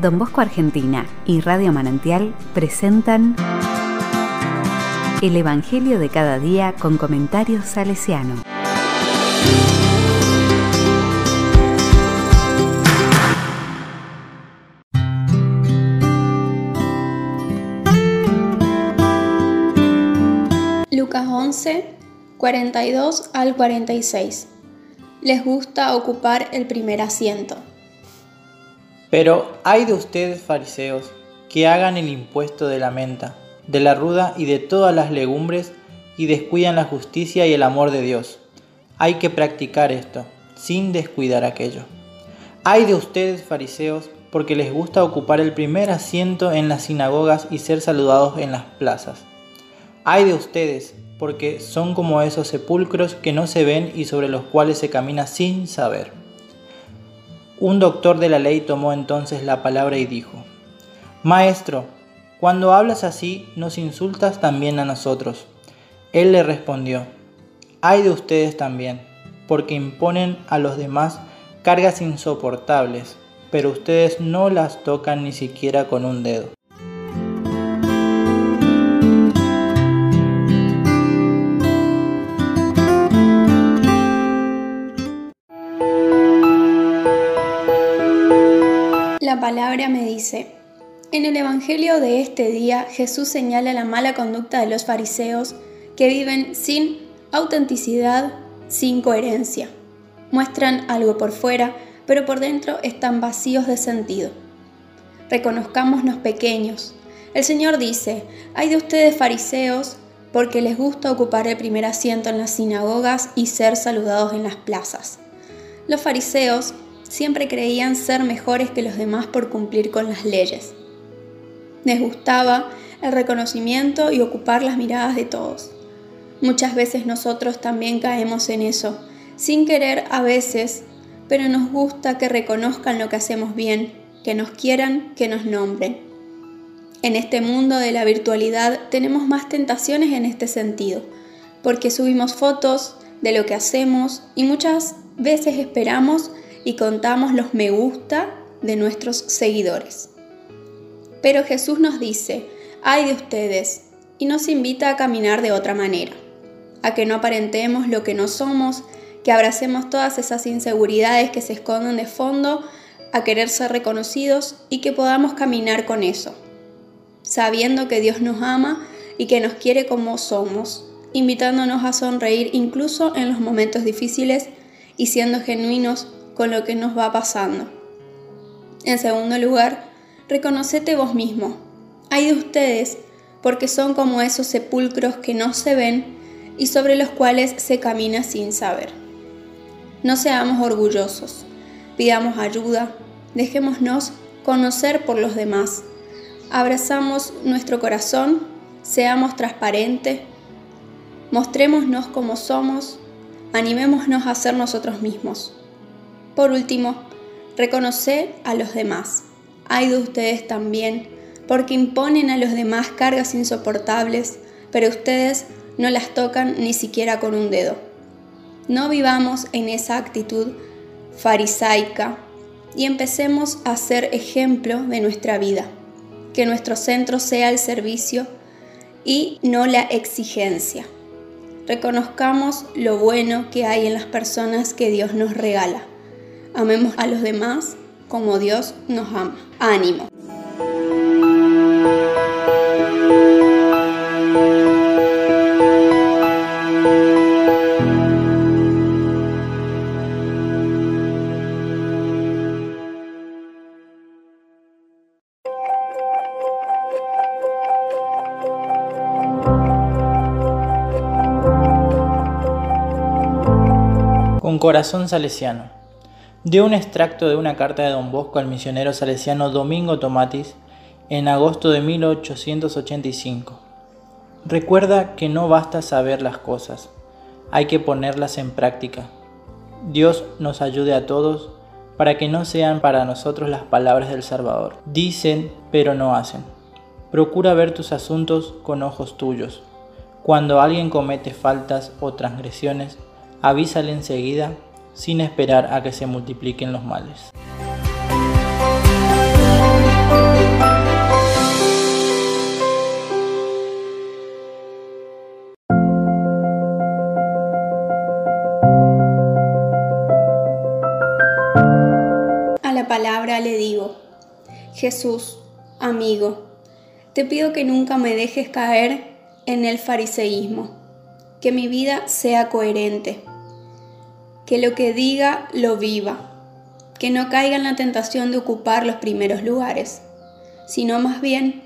Don Bosco Argentina y Radio Manantial presentan El Evangelio de cada día con comentarios salesiano. Lucas 11, 42 al 46. Les gusta ocupar el primer asiento. Pero hay de ustedes, fariseos, que hagan el impuesto de la menta, de la ruda y de todas las legumbres, y descuidan la justicia y el amor de Dios. Hay que practicar esto, sin descuidar aquello. Hay de ustedes, fariseos, porque les gusta ocupar el primer asiento en las sinagogas y ser saludados en las plazas. Hay de ustedes, porque son como esos sepulcros que no se ven y sobre los cuales se camina sin saber. Un doctor de la ley tomó entonces la palabra y dijo, Maestro, cuando hablas así, nos insultas también a nosotros. Él le respondió, Hay de ustedes también, porque imponen a los demás cargas insoportables, pero ustedes no las tocan ni siquiera con un dedo. Palabra me dice, en el Evangelio de este día Jesús señala la mala conducta de los fariseos que viven sin autenticidad, sin coherencia. Muestran algo por fuera, pero por dentro están vacíos de sentido. Reconozcámonos pequeños. El Señor dice, hay de ustedes fariseos porque les gusta ocupar el primer asiento en las sinagogas y ser saludados en las plazas. Los fariseos siempre creían ser mejores que los demás por cumplir con las leyes. Les gustaba el reconocimiento y ocupar las miradas de todos. Muchas veces nosotros también caemos en eso, sin querer a veces, pero nos gusta que reconozcan lo que hacemos bien, que nos quieran, que nos nombren. En este mundo de la virtualidad tenemos más tentaciones en este sentido, porque subimos fotos de lo que hacemos y muchas veces esperamos y contamos los me gusta de nuestros seguidores. Pero Jesús nos dice, ay de ustedes, y nos invita a caminar de otra manera, a que no aparentemos lo que no somos, que abracemos todas esas inseguridades que se esconden de fondo, a querer ser reconocidos y que podamos caminar con eso, sabiendo que Dios nos ama y que nos quiere como somos, invitándonos a sonreír incluso en los momentos difíciles y siendo genuinos con lo que nos va pasando. En segundo lugar, reconocete vos mismo. Hay de ustedes porque son como esos sepulcros que no se ven y sobre los cuales se camina sin saber. No seamos orgullosos, pidamos ayuda, dejémonos conocer por los demás, abrazamos nuestro corazón, seamos transparentes, mostrémonos como somos, animémonos a ser nosotros mismos. Por último, reconocer a los demás. Hay de ustedes también, porque imponen a los demás cargas insoportables, pero ustedes no las tocan ni siquiera con un dedo. No vivamos en esa actitud farisaica y empecemos a ser ejemplo de nuestra vida. Que nuestro centro sea el servicio y no la exigencia. Reconozcamos lo bueno que hay en las personas que Dios nos regala. Amemos a los demás como Dios nos ama. Ánimo. Con corazón salesiano de un extracto de una carta de Don Bosco al misionero salesiano Domingo Tomatis en agosto de 1885. Recuerda que no basta saber las cosas, hay que ponerlas en práctica. Dios nos ayude a todos para que no sean para nosotros las palabras del Salvador. Dicen, pero no hacen. Procura ver tus asuntos con ojos tuyos. Cuando alguien comete faltas o transgresiones, avísale enseguida sin esperar a que se multipliquen los males. A la palabra le digo, Jesús, amigo, te pido que nunca me dejes caer en el fariseísmo, que mi vida sea coherente que lo que diga lo viva, que no caiga en la tentación de ocupar los primeros lugares, sino más bien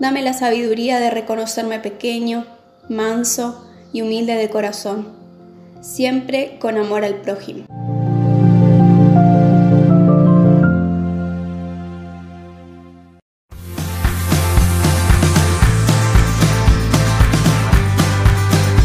dame la sabiduría de reconocerme pequeño, manso y humilde de corazón, siempre con amor al prójimo.